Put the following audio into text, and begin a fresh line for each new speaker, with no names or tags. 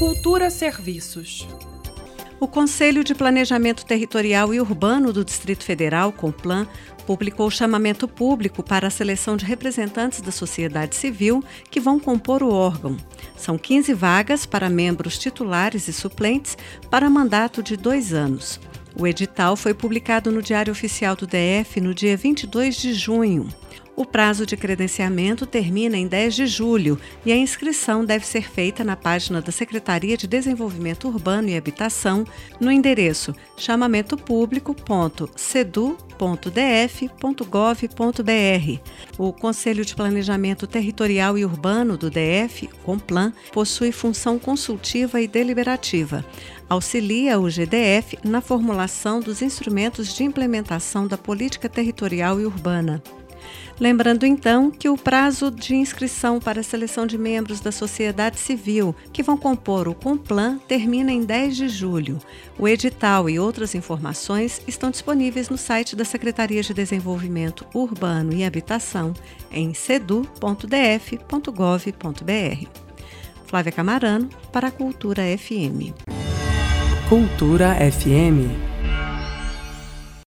Cultura Serviços.
O Conselho de Planejamento Territorial e Urbano do Distrito Federal, Complan, publicou o chamamento público para a seleção de representantes da sociedade civil que vão compor o órgão. São 15 vagas para membros titulares e suplentes para mandato de dois anos. O edital foi publicado no Diário Oficial do DF no dia 22 de junho. O prazo de credenciamento termina em 10 de julho e a inscrição deve ser feita na página da Secretaria de Desenvolvimento Urbano e Habitação, no endereço chamamentopublico.sedu.df.gov.br. O Conselho de Planejamento Territorial e Urbano do DF, Complan, possui função consultiva e deliberativa. Auxilia o GDF na formulação dos instrumentos de implementação da política territorial e urbana. Lembrando então que o prazo de inscrição para a seleção de membros da sociedade civil que vão compor o Complan termina em 10 de julho. O edital e outras informações estão disponíveis no site da Secretaria de Desenvolvimento Urbano e Habitação em sedu.df.gov.br. Flávia Camarano para a Cultura FM.
Cultura FM